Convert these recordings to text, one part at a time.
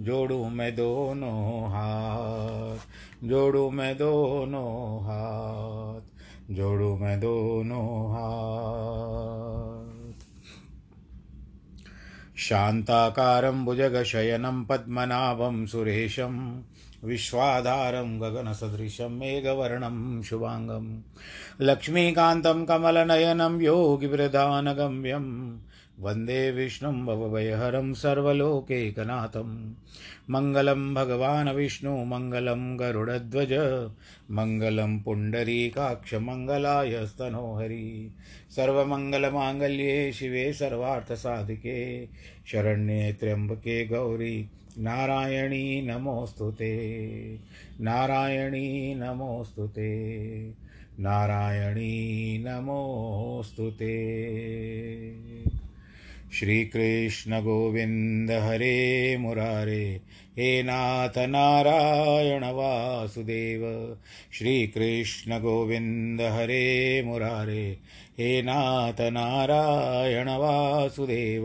जोड़ू मैं दोनों हाथ, जोड़ू मैं दोनों हाथ, जोड़ू मैं दोनों हाथ। शान्ताकारं भुजगशयनं पद्मनाभं सुरेशं विश्वाधारं गगनसदृशं मेघवर्णं शुभाङ्गं। लक्ष्मीकान्तं कमलनयनं योगिवृधानगम्यं वंदे विष्णुं भवभयहरं सर्वलोकैकनाथं। मङ्गलं भगवान् विष्णु, मङ्गलं गरुडध्वज। मङ्गलं पुण्डरीकाक्षमङ्गलाय स्तनोहरि सर्वमङ्गलमाङ्गल्ये शिवे सर्वार्थसाधिके। शरण्ये त्र्यम्बके गौरी। नारायणी नमोऽस्तु नारायणी नमोऽस्तु ते। नारायणी नमोऽस्तु ते। श्रीकृष्ण गोविन्द हरे मुरारे। हे नाथ नारायण वासुदेव। श्रीकृष्ण गोविन्द हरे मुरारे। हे नाथ नारायण वासुदेव।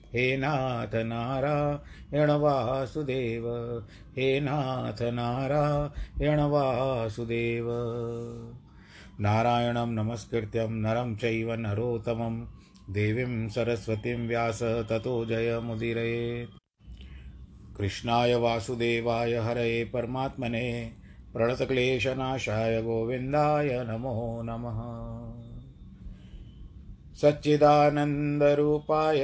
हे नाथ नारायण वासुदेव, हे नाथ नारायण वासुदेव। नारायणं नमस्कृत्यं नरं चैव नरोत्तमं, देवीं सरस्वतीं व्यास ततो जयमुदीरयेत्। कृष्णाय वासुदेवाय हरये परमात्मने, प्रणतक्लेशनाशाय गोविन्दाय नमो नमः। सच्चिदानन्दरूपाय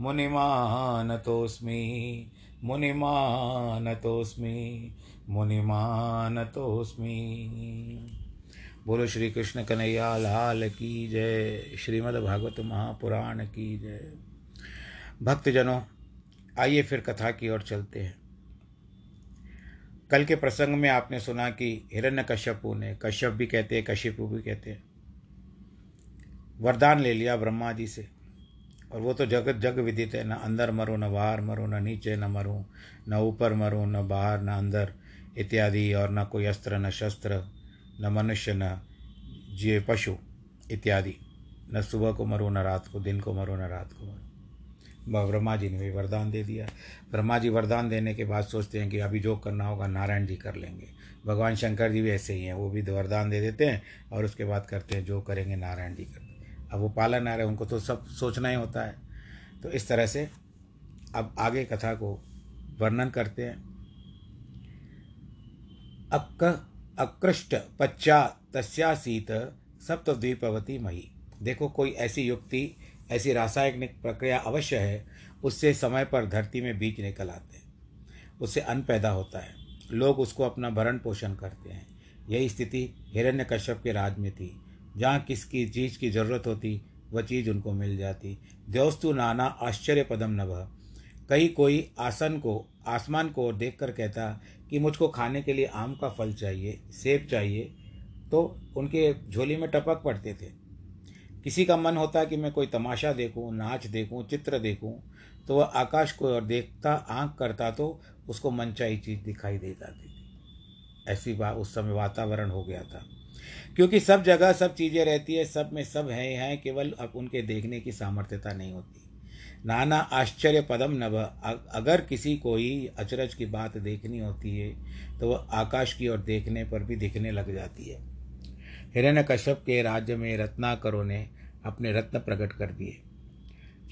मुनिमानतोऽस्मि मुनिमानतोऽस्मि मुनिमानतोऽस्मि। बोलो श्री कृष्ण कन्हैया, लाल की जय। श्रीमद् भागवत महापुराण की जय। भक्तजनों, आइए फिर कथा की ओर चलते हैं। कल के प्रसंग में आपने सुना कि हिरण्य कश्यपु ने, कश्यप भी कहते हैं, कश्यपु भी कहते हैं, वरदान ले लिया ब्रह्मा जी से। और वो तो जगत जग विदित है, न अंदर मरो, न बाहर मरो, न नीचे न मरो, न ऊपर मरो, न बाहर, न अंदर इत्यादि, और न कोई अस्त्र, न शस्त्र, न मनुष्य, न जीव, पशु इत्यादि। न सुबह को मरो, न रात को, दिन को मरो, न रात को मरो। ब्रह्मा जी ने भी वरदान दे दिया। ब्रह्मा जी वरदान देने के बाद सोचते हैं कि अभी जो करना होगा, नारायण जी कर लेंगे। भगवान शंकर जी भी ऐसे ही हैं, वो भी वरदान दे देते हैं और उसके बाद करते हैं, जो करेंगे, नारायण जी कर अब वो पालन आ रहे उनको तो सब सोचना ही होता है। तो इस तरह से अब आगे कथा को वर्णन करते हैं। अक्क, अकृष्ट पच्चा तस्यासीत सप्तद्वीपवती मही। देखो, कोई ऐसी युक्ति, ऐसी रासायनिक प्रक्रिया अवश्य है, उससे समय पर धरती में बीज निकल आते हैं। उससे अन्न पैदा होता है। लोग उसको अपना भरण पोषण करते हैं। यही स्थिति हिरण्य कश्यप के राज में थी। जहाँ किसकी चीज़ की ज़रूरत होती, वह चीज़ उनको मिल जाती। देवस्तु नाना आश्चर्य पदम नभ। कहीं कोई आसन को, आसमान को देख कर कहता कि मुझको खाने के लिए आम का फल चाहिए, सेब चाहिए तो उनके झोली में टपक पड़ते थे। किसी का मन होता कि मैं कोई तमाशा देखूँ, नाच देखूँ, चित्र देखूँ तो वह आकाश को और देखता, आँख करता तो उसको मनचाही चीज़ दिखाई दे जाती थी। ऐसी बात उस समय वातावरण हो गया था। क्योंकि सब जगह सब चीज़ें रहती है, सब में सब है, हैं, केवल अब उनके देखने की सामर्थ्यता नहीं होती। नाना आश्चर्य पदम नभ अगर किसी कोई अचरज की बात देखनी होती है तो वह आकाश की ओर देखने पर भी दिखने लग जाती है। हिरण्य कश्यप के राज्य में रत्नाकरों ने अपने रत्न प्रकट कर दिए।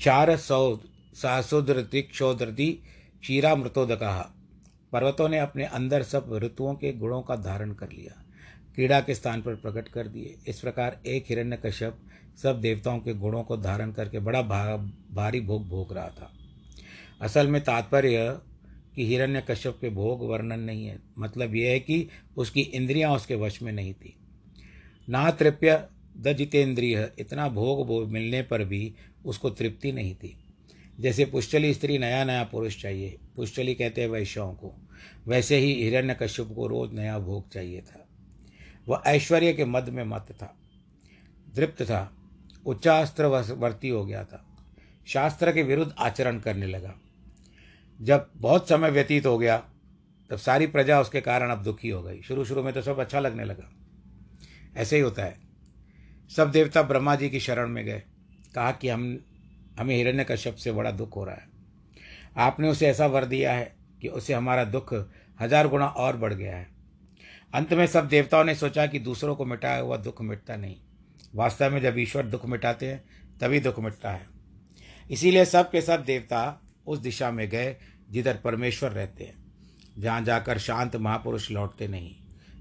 चार सौ सहसुद्र क्षीरा क्षीरामृतोदका पर्वतों ने अपने अंदर सब ऋतुओं के गुणों का धारण कर लिया। क्रीड़ा के स्थान पर प्रकट कर दिए। इस प्रकार एक हिरण्य कश्यप सब देवताओं के गुणों को धारण करके बड़ा भा, भारी भोग भोग रहा था। असल में तात्पर्य कि हिरण्य कश्यप के भोग वर्णन नहीं है। मतलब यह है कि उसकी इंद्रियाँ उसके वश में नहीं थी। ना तृप्य द जितेंद्रिय इतना भोग भोग मिलने पर भी उसको तृप्ति नहीं थी। जैसे पुष्चली स्त्री नया नया पुरुष चाहिए। पुष्चली कहते हैं वैश्यों को। वैसे ही हिरण्य कश्यप को रोज नया भोग चाहिए था। वह ऐश्वर्य के मद में मत था, दृप्त था उच्चास्त्र वर्ती हो गया था, शास्त्र के विरुद्ध आचरण करने लगा। जब बहुत समय व्यतीत हो गया, तब सारी प्रजा उसके कारण अब दुखी हो गई। शुरू शुरू में तो सब अच्छा लगने लगा। ऐसे ही होता है। सब देवता ब्रह्मा जी की शरण में गए। कहा कि हम, हमें हिरण्य कश्यप से बड़ा दुख हो रहा है। आपने उसे ऐसा वर दिया है कि उसे हमारा दुख हज़ार गुना और बढ़ गया है। अंत में सब देवताओं ने सोचा कि दूसरों को मिटाया हुआ दुख मिटता नहीं। वास्तव में जब ईश्वर दुख मिटाते हैं, तभी दुख मिटता है। इसीलिए सब के सब देवता उस दिशा में गए जिधर परमेश्वर रहते हैं। जहाँ जाकर शांत महापुरुष लौटते नहीं।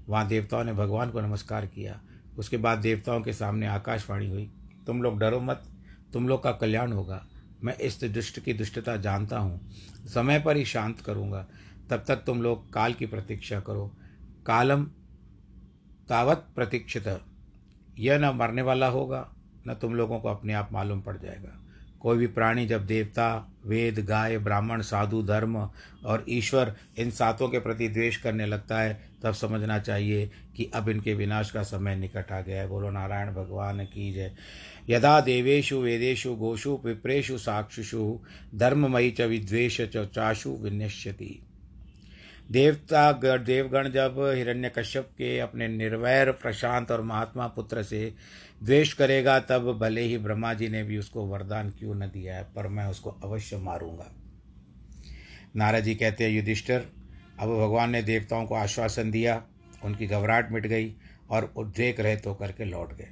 वहाँ देवताओं ने भगवान को नमस्कार किया। उसके बाद देवताओं के सामने आकाशवाणी हुई। तुम लोग डरो मत। तुम लोग का कल्याण होगा। मैं इस दुष्ट की दुष्टता जानता हूँ। समय पर ही शांत करूँगा। तब तक तुम लोग काल की प्रतीक्षा करो। कालम तावत प्रतीक्षित। यह न मरने वाला होगा, न तुम लोगों को अपने आप मालूम पड़ जाएगा। कोई भी प्राणी, जब देवता, वेद, गाय, ब्राह्मण, साधु, धर्म और ईश्वर इन सातों के प्रति द्वेष करने लगता है, तब समझना चाहिए कि अब इनके विनाश का समय निकट आ गया है। बोलो, नारायण भगवान की जय। यदा देवेशु वेदेशु गोषु पिप्रेशु साक्षुषु, धर्ममयी च विद्वेश चाशु विनश्यति देवता देवगण जब हिरण्य कश्यप के अपने निर्वैर प्रशांत और महात्मा पुत्र से द्वेष करेगा, तब भले ही ब्रह्मा जी ने भी उसको वरदान क्यों न दिया है, पर मैं उसको अवश्य मारूँगा। नारद जी कहते हैं, युधिष्ठिर, अब भगवान ने देवताओं को आश्वासन दिया, उनकी घबराहट मिट गई और उद्वेक रहित तो होकर के लौट गए।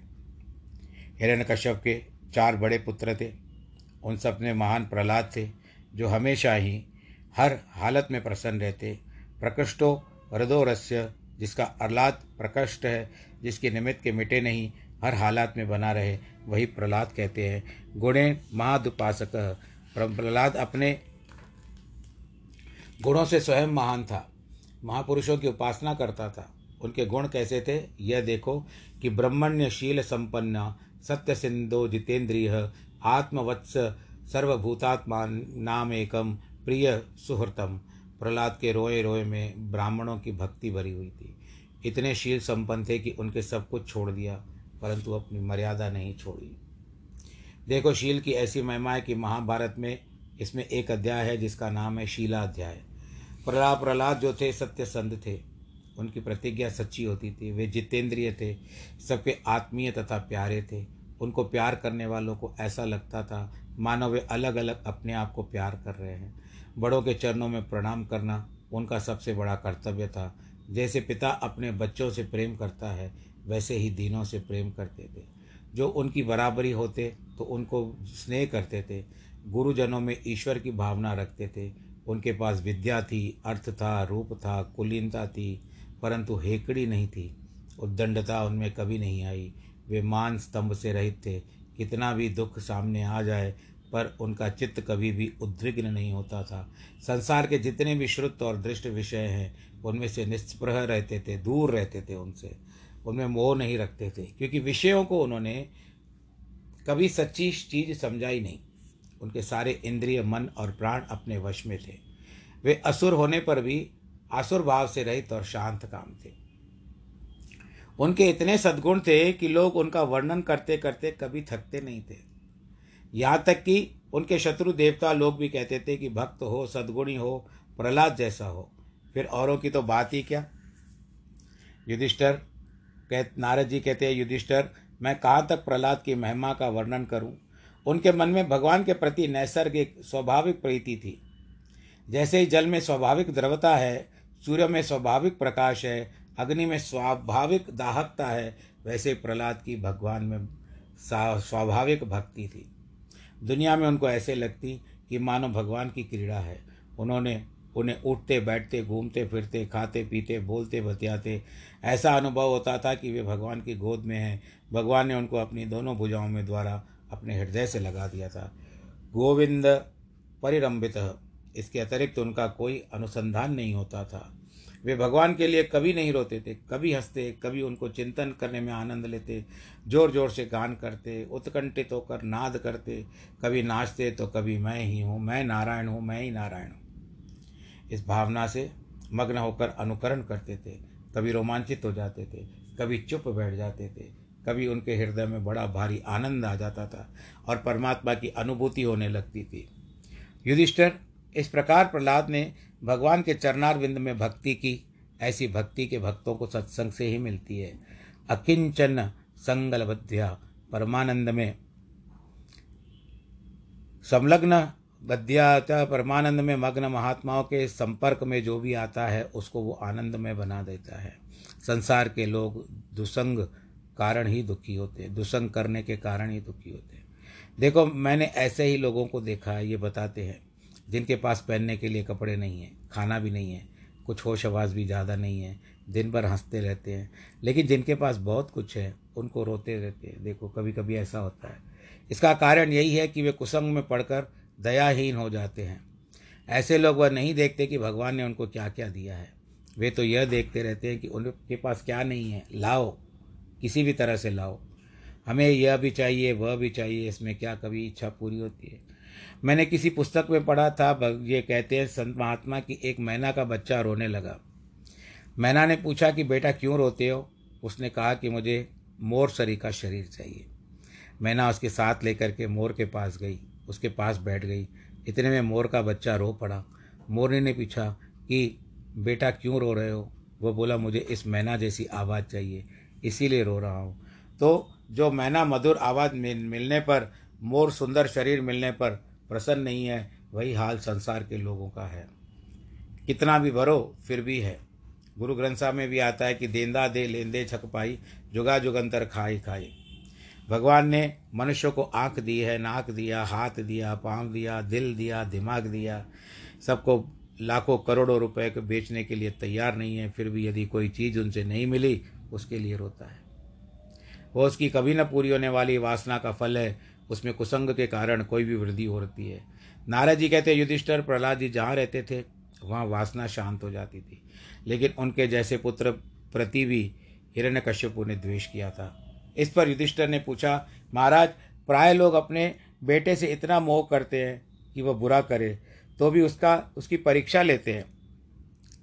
हिरण्य कश्यप के चार बड़े पुत्र थे, उन सब में महान प्रहलाद थे, जो हमेशा ही हर हालत में प्रसन्न रहते प्रकृष्टो हृदोरस्य, जिसका अहलाद प्रकृष्ट है, जिसके निमित्त के मिटे नहीं, हर हालात में बना रहे, वही प्रहलाद कहते हैं। गुणे महादुपासक प्रहलाद अपने गुणों से स्वयं महान था। महापुरुषों की उपासना करता था। उनके गुण कैसे थे? यह देखो कि ब्रह्मण्यशील संपन्न, सत्य सिंधो जितेंद्रिय, आत्मवत्स सर्वभूतात्मा नाम एकम प्रिय सुहृतम। प्रहलाद के रोए रोए में ब्राह्मणों की भक्ति भरी हुई थी। इतने शील संपन्न थे कि उनके सब कुछ छोड़ दिया, परंतु अपनी मर्यादा नहीं छोड़ी। देखो, शील की ऐसी महिमा है कि महाभारत में इसमें एक अध्याय है, जिसका नाम है शीला अध्याय प्रहलाद प्रहलाद जो थे, सत्य संत थे। उनकी प्रतिज्ञा सच्ची होती थी। वे जितेंद्रिय थे, सबके आत्मीय तथा प्यारे थे। उनको प्यार करने वालों को ऐसा लगता था मानो वे अलग अलग अपने आप को प्यार कर रहे हैं। बड़ों के चरणों में प्रणाम करना उनका सबसे बड़ा कर्तव्य था। जैसे पिता अपने बच्चों से प्रेम करता है, वैसे ही दीनों से प्रेम करते थे। जो उनकी बराबरी होते तो उनको स्नेह करते थे। गुरुजनों में ईश्वर की भावना रखते थे। उनके पास विद्या थी, अर्थ था, रूप था, कुलीनता थी, परंतु हेकड़ी नहीं थी। उद्दंडता उनमें कभी नहीं आई। वे मान स्तंभ से रहित थे। कितना भी दुख सामने आ जाए पर उनका चित्त कभी भी उद्विग्न नहीं होता था। संसार के जितने भी श्रुत और दृष्ट विषय हैं, उनमें से निष्प्रह रहते थे, दूर रहते थे उनसे। उनमें मोह नहीं रखते थे, क्योंकि विषयों को उन्होंने कभी सच्ची चीज़ समझाई नहीं। उनके सारे इंद्रिय, मन और प्राण अपने वश में थे। वे असुर होने पर भी आसुर भाव से रहित और शांत काम थे। उनके इतने सद्गुण थे कि लोग उनका वर्णन करते करते कभी थकते नहीं थे। यहाँ तक कि उनके शत्रु देवता लोग भी कहते थे कि भक्त हो, सद्गुणी हो, प्रहलाद जैसा हो। फिर औरों की तो बात ही क्या? युधिष्ठर कह नारद जी कहते हैं, युधिष्ठर, मैं कहाँ तक प्रहलाद की महिमा का वर्णन करूँ? उनके मन में भगवान के प्रति नैसर्गिक, स्वाभाविक प्रीति थी। जैसे ही जल में स्वाभाविक द्रवता है, सूर्य में स्वाभाविक प्रकाश है, अग्नि में स्वाभाविक दाहकता है, वैसे प्रहलाद की भगवान में स्वाभाविक भक्ति थी। दुनिया में उनको ऐसे लगती कि मानो भगवान की क्रीड़ा है। उन्होंने उन्हें उठते, बैठते, घूमते, फिरते, खाते, पीते, बोलते, बतियाते, ऐसा अनुभव होता था कि वे भगवान की गोद में हैं। भगवान ने उनको अपनी दोनों भुजाओं में द्वारा अपने हृदय से लगा दिया था। गोविंद परिरंभित, इसके अतिरिक्त उनका कोई अनुसंधान नहीं होता था। वे भगवान के लिए कभी नहीं रोते थे, कभी हँसते, कभी उनको चिंतन करने में आनंद लेते ज़ोर ज़ोर से गान करते, उत्कंठित होकर नाद करते, कभी नाचते तो कभी मैं ही हूँ, मैं नारायण हूँ, मैं ही नारायण हूँ। इस भावना से मग्न होकर अनुकरण करते थे, कभी रोमांचित हो जाते थे, कभी चुप बैठ जाते थे, कभी उनके हृदय में बड़ा भारी आनंद आ जाता था और परमात्मा की अनुभूति होने लगती थी। युधिष्ठर इस प्रकार प्रहलाद ने भगवान के चरणार बिंद में भक्ति की, ऐसी भक्ति के भक्तों को सत्संग से ही मिलती है। अकिंचन संगलबद्ध्या परमानंद में। संलग्न गद्याचा परमानंद में मग्न महात्माओं के संपर्क में जो भी आता है, उसको वो आनंद में बना देता है। संसार के लोग दुसंग कारण ही दुखी होते हैं, दुसंग करने के कारण ही दुखी होते हैं। देखो, मैंने ऐसे ही लोगों को देखा है, ये बताते हैं। जिनके पास पहनने के लिए कपड़े नहीं हैं, खाना भी नहीं है, कुछ होश आवाज़ भी ज़्यादा नहीं है, दिन भर हँसते रहते हैं। लेकिन जिनके पास बहुत कुछ है, उनको रोते रहते हैं। देखो कभी कभी ऐसा होता है। इसका कारण यही है कि वे कुसंग में पढ़कर दयाहीन हो जाते हैं। ऐसे लोग वह नहीं देखते कि भगवान ने उनको क्या क्या दिया है। वे तो यह देखते रहते हैं कि उनके पास क्या नहीं है। लाओ, किसी भी तरह से लाओ। हमें यह भी चाहिए, वह भी चाहिए, इसमें क्या कभी इच्छा पूरी होती है? मैंने किसी पुस्तक में पढ़ा था ये कहते हैं, संत महात्मा की एक मैना का बच्चा रोने लगा। मैना ने पूछा कि, बेटा, क्यों रोते हो? उसने कहा कि, मुझे मोर सरी का शरीर चाहिए। मैना उसके साथ लेकर के मोर के पास गई, उसके पास बैठ गई। इतने में मोर का बच्चा रो पड़ा। मोरनी ने पूछा कि, बेटा, क्यों रो रहे हो? वो बोला, मुझे इस मैना जैसी आवाज़ चाहिए, इसीलिए रो रहा हूँ। तो जो मैना मधुर आवाज़ मिलने पर, मोर सुंदर शरीर मिलने पर प्रसन्न नहीं है, वही हाल संसार के लोगों का है। कितना भी भरो, फिर भी है। गुरु ग्रंथ साहब में भी आता है कि देंदा दे, लेंदे छक पाई, जुगा जुगंतर खाई खाई। भगवान ने मनुष्य को आँख दी है, नाक दिया, हाथ दिया, पाँव दिया, दिल दिया, दिमाग दिया। सबको लाखों करोड़ों रुपए को बेचने के लिए तैयार नहीं है, फिर भी यदि कोई चीज़ उनसे नहीं मिली, उसके लिए रोता है। वो उसकी कभी न पूरी होने वाली वासना का फल है उसमें कुसंग के कारण कोई भी वृद्धि होती है। नारद जी कहते हैं, युधिष्ठर, प्रहलाद जी जहाँ रहते थे, वहाँ वासना शांत हो जाती थी। लेकिन उनके जैसे पुत्र प्रति भी हिरण्य हिरण्यकश्यपु ने द्वेष किया था। इस पर युधिष्ठर ने पूछा, महाराज, प्राय लोग अपने बेटे से इतना मोह करते हैं कि वह बुरा करे तो भी उसका, उसकी परीक्षा लेते हैं।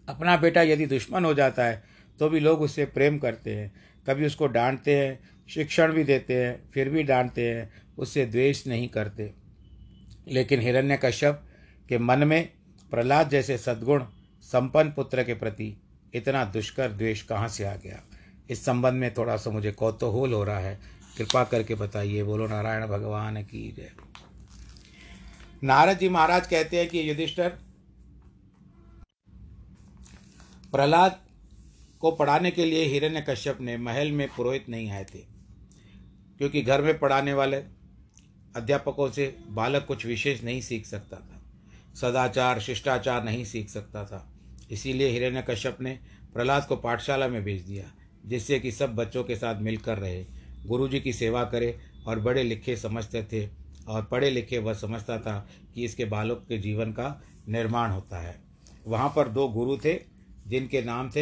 अपना बेटा यदि दुश्मन हो जाता है तो भी लोग उससे प्रेम करते हैं। कभी उसको डांटते हैं, शिक्षण भी देते हैं, फिर भी डांटते हैं उससे द्वेष नहीं करते। लेकिन हिरण्य कश्यप के मन में प्रहलाद जैसे सद्गुण, संपन्न पुत्र के प्रति इतना दुष्कर द्वेष कहाँ से आ गया? इस संबंध में थोड़ा सा मुझे कौतूहल हो रहा है। कृपा करके बताइए, बोलो नारायण भगवान की जय। नारद जी महाराज कहते हैं कि युधिष्ठर, प्रहलाद को पढ़ाने के लिए हिरण्य कश्यप ने महल में पुरोहित नहीं आए थे, क्योंकि घर में पढ़ाने वाले अध्यापकों से बालक कुछ विशेष नहीं सीख सकता था। सदाचार, शिष्टाचार नहीं सीख सकता था। इसीलिए हिरण्यकश्यप ने प्रहलाद को पाठशाला में भेज दिया, जिससे कि सब बच्चों के साथ मिलकर रहे। गुरु जी की सेवा करे और बड़े लिखे समझते थे और पढ़े लिखे वह समझता था कि इसके बालक के जीवन का निर्माण होता है। वहाँ पर दो गुरु थे, जिनके नाम थे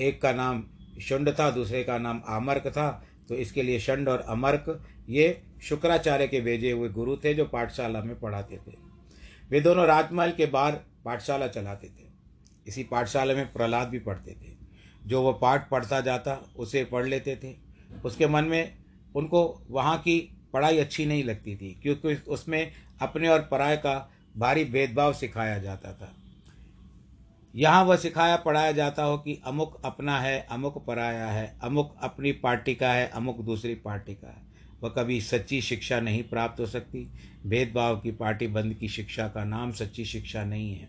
एक का नाम शुंड था दूसरे का नाम आमर्क था। तो इसके लिए शंड और अमर्क, ये शुक्राचार्य के भेजे हुए गुरु थे जो पाठशाला में पढ़ाते थे। वे दोनों राजमहल के बाहर पाठशाला चलाते थे। इसी पाठशाला में प्रहलाद भी पढ़ते थे। जो वह पाठ पढ़ता जाता, उसे पढ़ लेते थे। उसके मन में उनको वहाँ की पढ़ाई अच्छी नहीं लगती थी, क्योंकि उसमें अपने और पराय का भारी भेदभाव सिखाया जाता था। यहाँ वह सिखाया पढ़ाया जाता हो कि अमुक अपना है, अमुक पराया है, अमुक अपनी पार्टी का है, अमुक दूसरी पार्टी का है। वह कभी सच्ची शिक्षा नहीं प्राप्त हो सकती। भेदभाव की पार्टी बंद की शिक्षा का नाम सच्ची शिक्षा नहीं है।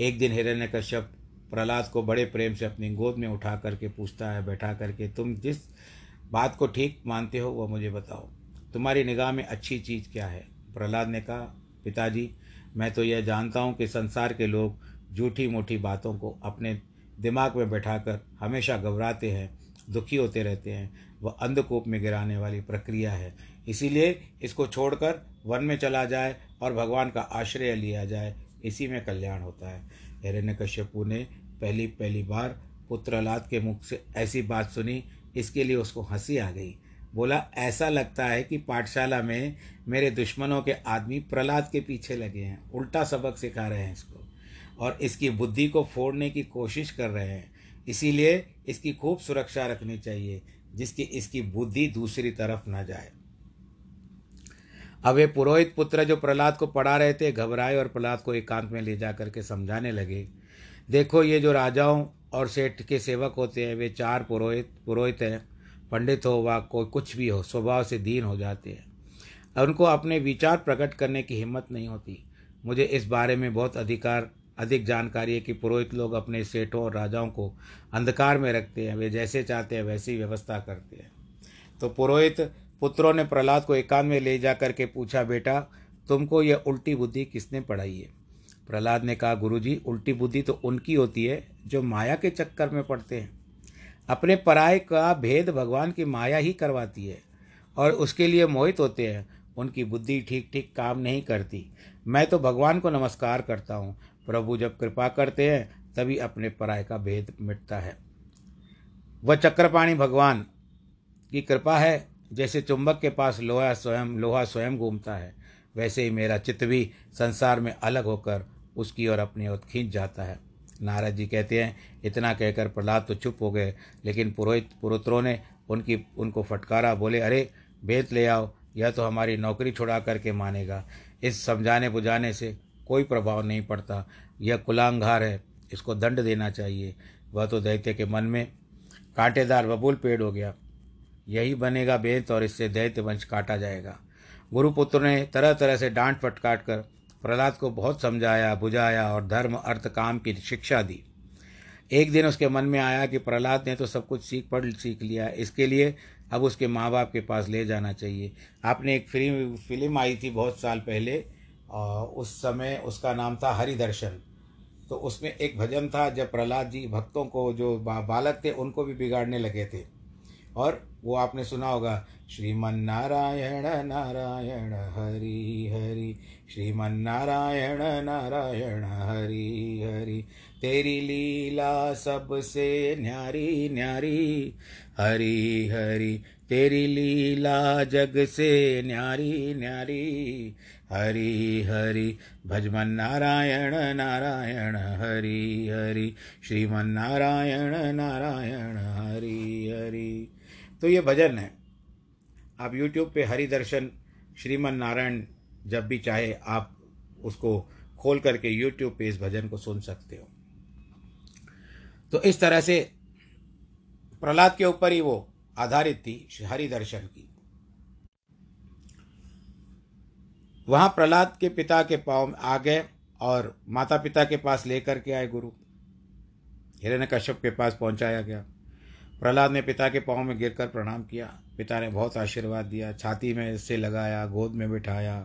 एक दिन हिरण्य कश्यप प्रहलाद को बड़े प्रेम से अपनी गोद में उठा करके पूछता है, बैठा करके, तुम जिस बात को ठीक मानते हो, वह मुझे बताओ। तुम्हारी निगाह में अच्छी चीज़ क्या है? प्रहलाद ने कहा, पिताजी, मैं तो यह जानता हूँ कि संसार के लोग झूठी मूठी बातों को अपने दिमाग में बैठाकर हमेशा घबराते हैं, दुखी होते रहते हैं। वह अंधकूप में गिराने वाली प्रक्रिया है। इसीलिए इसको छोड़कर वन में चला जाए और भगवान का आश्रय लिया जाए, इसी में कल्याण होता है। हिरण्य कश्यपु ने पहली पहली बार पुत्रलाद के मुख से ऐसी बात सुनी, इसके लिए उसको हँसी आ गई। बोला, ऐसा लगता है कि पाठशाला में मेरे दुश्मनों के आदमी प्रहलाद के पीछे लगे हैं। उल्टा सबक सिखा रहे हैं इसको। और इसकी बुद्धि को फोड़ने की कोशिश कर रहे हैं। इसीलिए इसकी खूब सुरक्षा रखनी चाहिए, जिसकी इसकी बुद्धि दूसरी तरफ़ न जाए। अब ये पुरोहित पुत्र जो प्रहलाद को पढ़ा रहे थे, घबराए और प्रहलाद को एकांत में ले जा करके समझाने लगे। देखो, ये जो राजाओं और सेठ के सेवक होते हैं, वे चार पुरोहित पुरोहित हैं। पंडित हो वा कोई कुछ भी हो, स्वभाव से दीन हो जाते हैं। उनको अपने विचार प्रकट करने की हिम्मत नहीं होती। मुझे इस बारे में बहुत अधिकार अधिक जानकारी है कि पुरोहित लोग अपने सेठों और राजाओं को अंधकार में रखते हैं, वे जैसे चाहते हैं वैसी व्यवस्था करते हैं। तो पुरोहित पुत्रों ने प्रहलाद को एकांत में ले जा करके पूछा, बेटा, तुमको यह उल्टी बुद्धि किसने पढ़ाई है? प्रहलाद ने कहा, गुरुजी, उल्टी बुद्धि तो उनकी होती है जो माया के चक्कर में पड़ते हैं। अपने पराय का भेद भगवान की माया ही करवाती है और उसके लिए मोहित होते हैं। उनकी बुद्धि ठीक ठीक काम नहीं करती। मैं तो भगवान को नमस्कार करता हूँ। प्रभु जब कृपा करते हैं, तभी अपने पराय का भेद मिटता है। वह चक्रपाणी भगवान की कृपा है, जैसे चुंबक के पास लोहा स्वयं लोहा स्वयं घूमता है, वैसे ही मेरा चित्त भी संसार में अलग होकर उसकी ओर अपनी ओर खींच जाता है। नारद जी कहते हैं, इतना कहकर प्रहलाद तो चुप हो गए, लेकिन पुरोहित पुरोत्रों ने उनकी, उनको फटकारा, बोले, अरे भेद ले आओ, यह तो हमारी नौकरी छुड़ा करके मानेगा। इस समझाने बुझाने से कोई प्रभाव नहीं पड़ता। यह कुलांघार है, इसको दंड देना चाहिए। वह तो दैत्य के मन में कांटेदार, बबूल पेड़ हो गया। यही बनेगा बेत और इससे दैत्य वंश काटा जाएगा। गुरुपुत्र ने तरह तरह से डांट फटकाट कर प्रहलाद को बहुत समझाया, बुझाया और धर्म, अर्थ, काम की शिक्षा दी। एक दिन उसके मन में आया कि प्रहलाद ने तो सब कुछ सीख पढ़, सीख लिया। इसके लिए अब उसके माँ बाप के पास ले जाना चाहिए। आपने एक फ़िल्म फ़िल्म आई थी बहुत साल पहले उस समय उसका नाम था हरिदर्शन। तो उसमें एक भजन था, जब प्रहलाद जी भक्तों को जो बालक थे, उनको भी बिगाड़ने लगे थे। और वो आपने सुना होगा श्रीमन नारायण नारायण हरि हरि श्रीमन नारायण नारायण, हरि हरि, तेरी लीला सबसे न्यारी न्यारी, हरि हरि, तेरी लीला जग से न्यारी न्यारी हरि हरि। भजमन नारायण नारायण हरि हरि। श्रीमन नारायण नारायण हरि हरि। तो ये भजन है। आप YouTube पे हरि दर्शन श्रीमन नारायण जब भी चाहे आप उसको खोल करके YouTube पे इस भजन को सुन सकते हो। तो इस तरह से प्रहलाद के ऊपर ही वो आधारित थी हरि दर्शन की। वहाँ प्रहलाद के पिता के पाँव में आ गए और माता पिता के पास लेकर के आए गुरु। हिरण्य कश्यप के पास पहुँचाया गया। प्रहलाद ने पिता के पाँव में गिरकर प्रणाम किया। पिता ने बहुत आशीर्वाद दिया, छाती में से लगाया, गोद में बिठाया।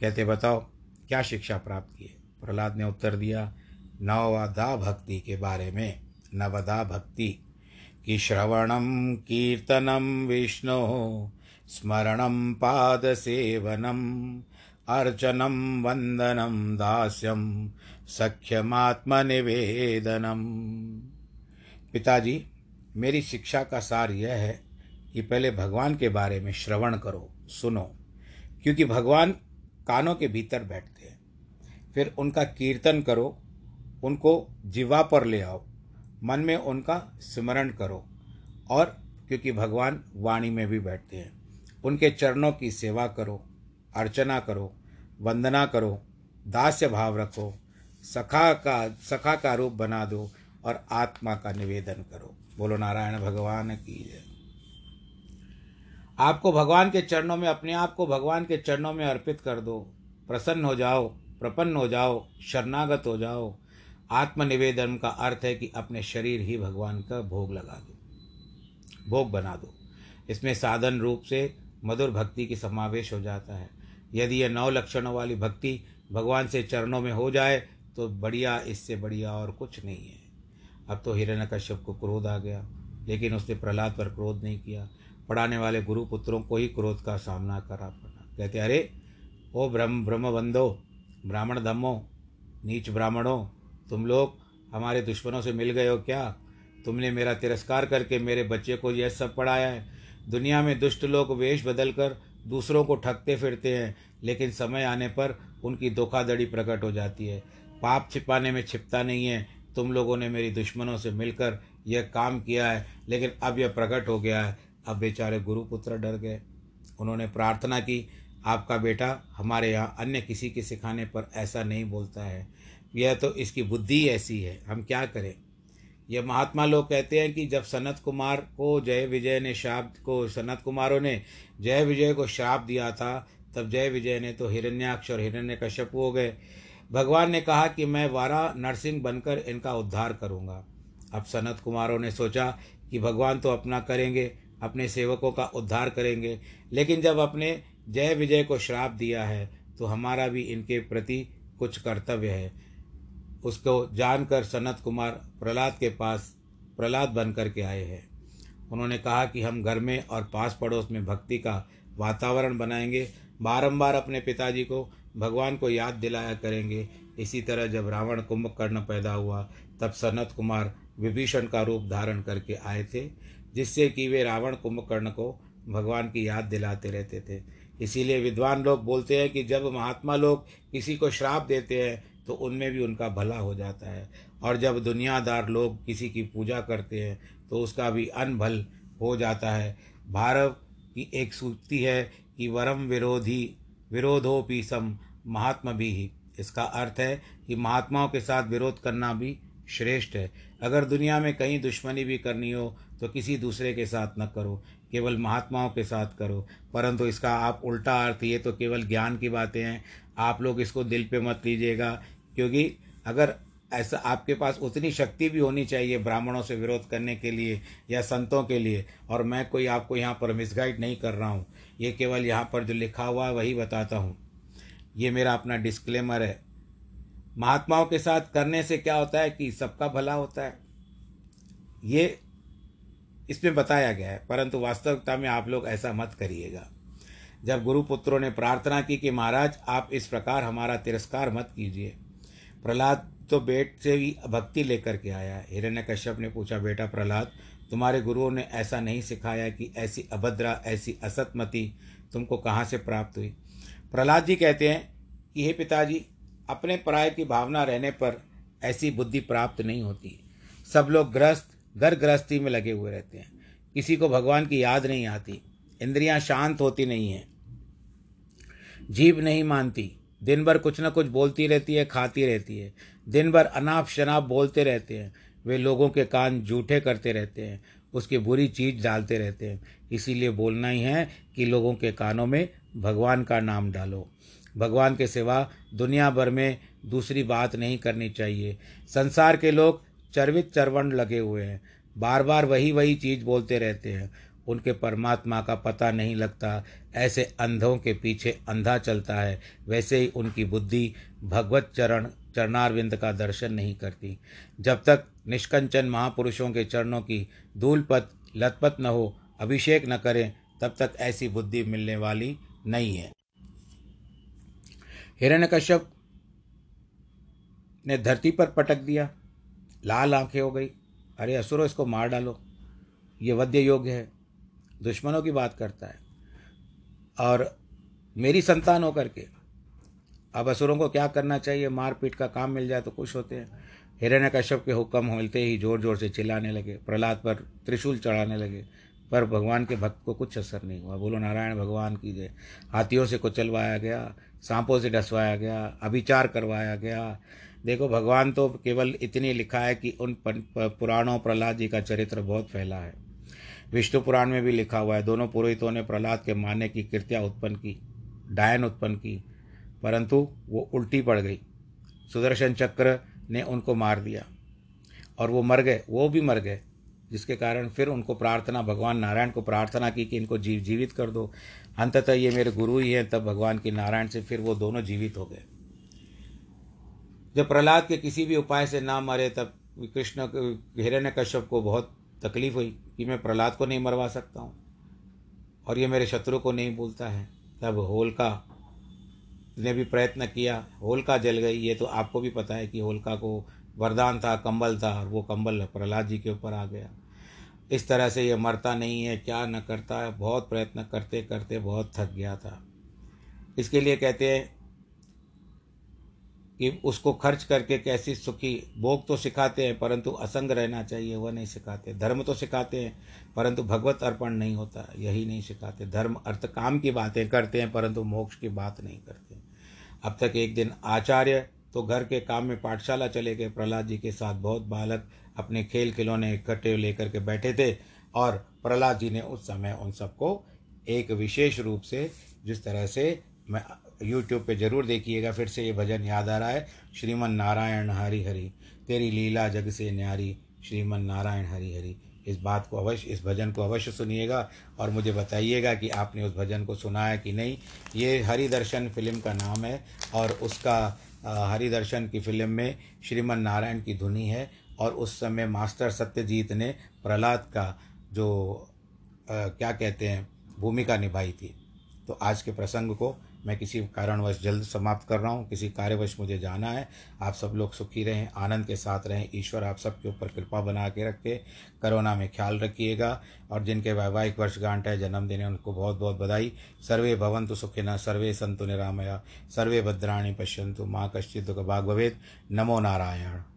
कहते, बताओ, क्या शिक्षा प्राप्त की प्रहलाद ने उत्तर दिया, नवदा भक्ति के बारे में, नवदा भक्ति कि कीर्तनम, विष्णु स्मरणं पादसेवनम् अर्चनं, वन्दनं, दास्यं सख्यमात्मनिवेदनम् पिताजी, मेरी शिक्षा का सार यह है कि पहले भगवान के बारे में श्रवण करो, सुनो, क्योंकि भगवान कानों के भीतर बैठते हैं। फिर उनका कीर्तन करो, उनको जीवा पर ले आओ, मन में उनका स्मरण करो, और क्योंकि भगवान वाणी में भी बैठते हैं, उनके चरणों की सेवा करो, अर्चना करो वंदना करो, दास्य भाव रखो, सखा का सखा का रूप बना दो और आत्मा का निवेदन करो। बोलो, नारायण भगवान की आपको भगवान के चरणों में, अपने आप को भगवान के चरणों में अर्पित कर दो। प्रसन्न हो जाओ, प्रपन्न हो जाओ, शरणागत हो जाओ। आत्मनिवेदन का अर्थ है कि अपने शरीर ही भगवान का भोग लगा दो, भोग बना दो। इसमें साधन रूप से मधुर भक्ति की समावेश हो जाता है। यदि यह नौ लक्षणों वाली भक्ति भगवान से चरणों में हो जाए तो बढ़िया, इससे बढ़िया और कुछ नहीं है। अब तो हिरण्य कश्यप को क्रोध आ गया, लेकिन उसने प्रहलाद पर क्रोध नहीं किया। पढ़ाने वाले गुरु पुत्रों को ही क्रोध का सामना करा पड़ा। कहते, अरे, ओ ब्रह्म, ब्रह्मबंधो, ब्राह्मण धम्मो, नीच ब्राह्मणों, तुम लोग हमारे दुश्मनों से मिल गए हो क्या? तुमने मेरा तिरस्कार करके मेरे बच्चे को यह सब पढ़ाया है। दुनिया में दुष्ट लोग वेश बदल कर दूसरों को ठगते फिरते हैं, लेकिन समय आने पर उनकी धोखाधड़ी प्रकट हो जाती है। पाप छिपाने में छिपता नहीं है। तुम लोगों ने मेरी दुश्मनों से मिलकर यह काम किया है, लेकिन अब यह प्रकट हो गया है। अब बेचारे गुरुपुत्र डर गए। उन्होंने प्रार्थना की, आपका बेटा हमारे यहाँ अन्य किसी के सिखाने पर ऐसा नहीं बोलता है। यह तो इसकी बुद्धि ऐसी है, हम क्या करें? यह महात्मा लोग कहते हैं कि जब सनत कुमार को जय विजय ने श्राप, को सनत कुमारों ने जय विजय को श्राप दिया था, तब जय विजय ने तो हिरण्याक्ष और हिरण्य कश्यप हो गए। भगवान ने कहा कि मैं वारा नरसिंह बनकर इनका उद्धार करूँगा। अब सनत कुमारों ने सोचा कि भगवान तो अपना करेंगे, अपने सेवकों का उद्धार करेंगे, लेकिन जब अपने जय विजय को श्राप दिया है तो हमारा भी इनके प्रति कुछ कर्तव्य है। उसको जानकर सनत कुमार प्रहलाद के पास प्रहलाद बन कर के आए हैं। उन्होंने कहा कि हम घर में और पास पड़ोस में भक्ति का वातावरण बनाएँगे, बारंबार अपने पिताजी को, भगवान को याद दिलाया करेंगे। इसी तरह जब रावण कुंभकर्ण पैदा हुआ, तब सनत कुमार विभीषण का रूप धारण करके आए थे, जिससे कि वे रावण कुंभकर्ण को भगवान की याद दिलाते रहते थे। इसीलिए विद्वान लोग बोलते हैं कि जब महात्मा लोग किसी को श्राप देते हैं तो उनमें भी उनका भला हो जाता है। और जब दुनियादार लोग किसी की पूजा करते हैं तो उसका भी अनभल हो जाता है। भारव की एक सूक्ति है कि वरम विरोधी, विरोधोपी सम महात्मा भी ही। इसका अर्थ है कि महात्माओं के साथ विरोध करना भी श्रेष्ठ है। अगर दुनिया में कहीं दुश्मनी भी करनी हो तो किसी दूसरे के साथ न करो, केवल महात्माओं के साथ करो। परंतु इसका आप उल्टा अर्थ, ये तो केवल ज्ञान की बातें हैं। आप लोग इसको दिल पे मत लीजिएगा। क्योंकि अगर ऐसा आपके पास उतनी शक्ति भी होनी चाहिए ब्राह्मणों से विरोध करने के लिए या संतों के लिए, और मैं कोई आपको यहाँ पर मिसगाइड नहीं कर रहा हूँ, ये केवल यहाँ पर जो लिखा हुआ है वही बताता हूँ। ये मेरा अपना डिस्क्लेमर है। महात्माओं के साथ करने से क्या होता है कि सबका भला होता है। ये इसमें बताया गया है, परंतु वास्तविकता में आप लोग ऐसा मत करिएगा। जब गुरुपुत्रों ने प्रार्थना की कि महाराज, आप इस प्रकार हमारा तिरस्कार मत कीजिए। प्रहलाद तो बेट से ही भक्ति लेकर के आया है। हिरण्य कश्यप ने पूछा, बेटा प्रहलाद, तुम्हारे गुरुओं ने ऐसा नहीं सिखाया कि ऐसी अभद्रा, ऐसी असतमति तुमको कहाँ से प्राप्त हुई? प्रहलाद जी कहते हैं कि, हे पिताजी, अपने पराय की भावना रहने पर ऐसी बुद्धि प्राप्त नहीं होती। सब लोग ग्रस्त, घर गृहस्थी में लगे हुए रहते हैं। किसी को भगवान की याद नहीं आती। इंद्रियाँ शांत होती नहीं हैं। जीव नहीं मानती। दिन भर कुछ ना कुछ बोलती रहती है, खाती रहती है। दिन भर अनाप शनाप बोलते रहते हैं। वे लोगों के कान जूठे करते रहते हैं, उसकी बुरी चीज़ डालते रहते हैं। इसीलिए बोलना ही है कि लोगों के कानों में भगवान का नाम डालो। भगवान के सिवा दुनिया भर में दूसरी बात नहीं करनी चाहिए। संसार के लोग चरवित चरवण लगे हुए हैं। बार बार वही वही चीज़ बोलते रहते हैं। उनके परमात्मा का पता नहीं लगता। ऐसे अंधों के पीछे अंधा चलता है। वैसे ही उनकी बुद्धि भगवत चरण, चरणारविंद का दर्शन नहीं करती। जब तक निष्कंचन महापुरुषों के चरणों की धूलपत लतपत न हो, अभिषेक न करें, तब तक ऐसी बुद्धि मिलने वाली नहीं है। हिरण्यकश्यप ने धरती पर पटक दिया। लाल आँखें हो गई। अरे असुरो, इसको मार डालो। ये वध्य योग्य है। दुश्मनों की बात करता है। और मेरी संतान होकर के, अब असुरों को क्या करना चाहिए? मार पीट का काम मिल जाए तो खुश होते हैं। हिरण्य कश्यप के हुक्म मिलते ही ज़ोर ज़ोर से चिल्लाने लगे। प्रहलाद पर त्रिशूल चढ़ाने लगे, पर भगवान के भक्त को कुछ असर नहीं हुआ। बोलो, नारायण, भगवान की जय। हाथियों से कुचलवाया गया, सांपों से डसवाया गया, अभिचार करवाया गया। देखो, भगवान तो केवल इतनी लिखा है कि उन पुराणों प्रहलाद जी का चरित्र बहुत फैला है। विष्णु पुराण में भी लिखा हुआ है, दोनों पुरोहितों ने प्रहलाद के मारने की कृत्या उत्पन्न की, डायन उत्पन्न की, परंतु वो उल्टी पड़ गई। सुदर्शन चक्र ने उनको मार दिया और वो मर गए, वो भी मर गए, जिसके कारण फिर उनको प्रार्थना, भगवान नारायण को प्रार्थना की कि इनको जीव जीवित कर दो। अंततः ये मेरे गुरु ही हैं, तब भगवान की नारायण से फिर वो दोनों जीवित हो गए। जब प्रहलाद के किसी भी उपाय से ना मरे, तब कृष्ण हिरण्य कश्यप को बहुत तकलीफ़ हुई। कि मैं प्रहलाद को नहीं मरवा सकता हूँ। और ये मेरे शत्रु को नहीं भूलता है। तब होलका ने भी प्रयत्न किया होलका जल गई। ये तो आपको भी पता है कि होलका को वरदान था, कंबल था, और वो कंबल प्रहलाद जी के ऊपर आ गया। इस तरह से ये मरता नहीं है, क्या न करता है, बहुत प्रयत्न करते करते बहुत थक गया था। इसके लिए कहते हैं कि उसको खर्च करके कैसी सुखी, भोग तो सिखाते हैं, परंतु असंग रहना चाहिए, वह नहीं सिखाते। धर्म तो सिखाते हैं, परंतु भगवत अर्पण नहीं होता, यही नहीं सिखाते। धर्म अर्थ काम की बातें करते हैं, परंतु मोक्ष की बात नहीं करते। अब तक एक दिन आचार्य तो घर के काम में पाठशाला चले गए। प्रहलाद जी के साथ बहुत बालक अपने खेल खिलौने इकट्ठे लेकर के बैठे थे और प्रहलाद जी ने उस समय उन सबको एक विशेष रूप से जिस तरह से मैं यूट्यूब पे ज़रूर देखिएगा फिर से ये भजन याद आ रहा है श्रीमन नारायण हरि हरि तेरी लीला जग से न्यारी श्रीमन नारायण हरि हरि। इस बात को अवश्य इस भजन को अवश्य सुनिएगा और मुझे बताइएगा कि आपने उस भजन को सुना है कि नहीं। ये हरि दर्शन फ़िल्म का नाम है और उसका हरि दर्शन की फ़िल्म में श्रीमन नारायण की धुनी है और उस समय मास्टर सत्यजीत ने प्रहलाद का जो आ, क्या कहते हैं भूमिका निभाई थी। तो आज के प्रसंग को मैं किसी कारणवश जल्द समाप्त कर रहा हूँ। किसी कार्यवश मुझे जाना है। आप सब लोग सुखी रहें, आनंद के साथ रहें। ईश्वर आप सबके ऊपर कृपा बना के रखे। करोना में ख्याल रखिएगा और जिनके वैवाहिक वर्षगांठ है, जन्मदिन है, उनको बहुत बहुत बधाई। सर्वे भवंतु सुखिना, सर्वे संतु निरामया, सर्वे भद्राणी पश्यंतु माँ कश्चित भाग भवेद नमो नारायण।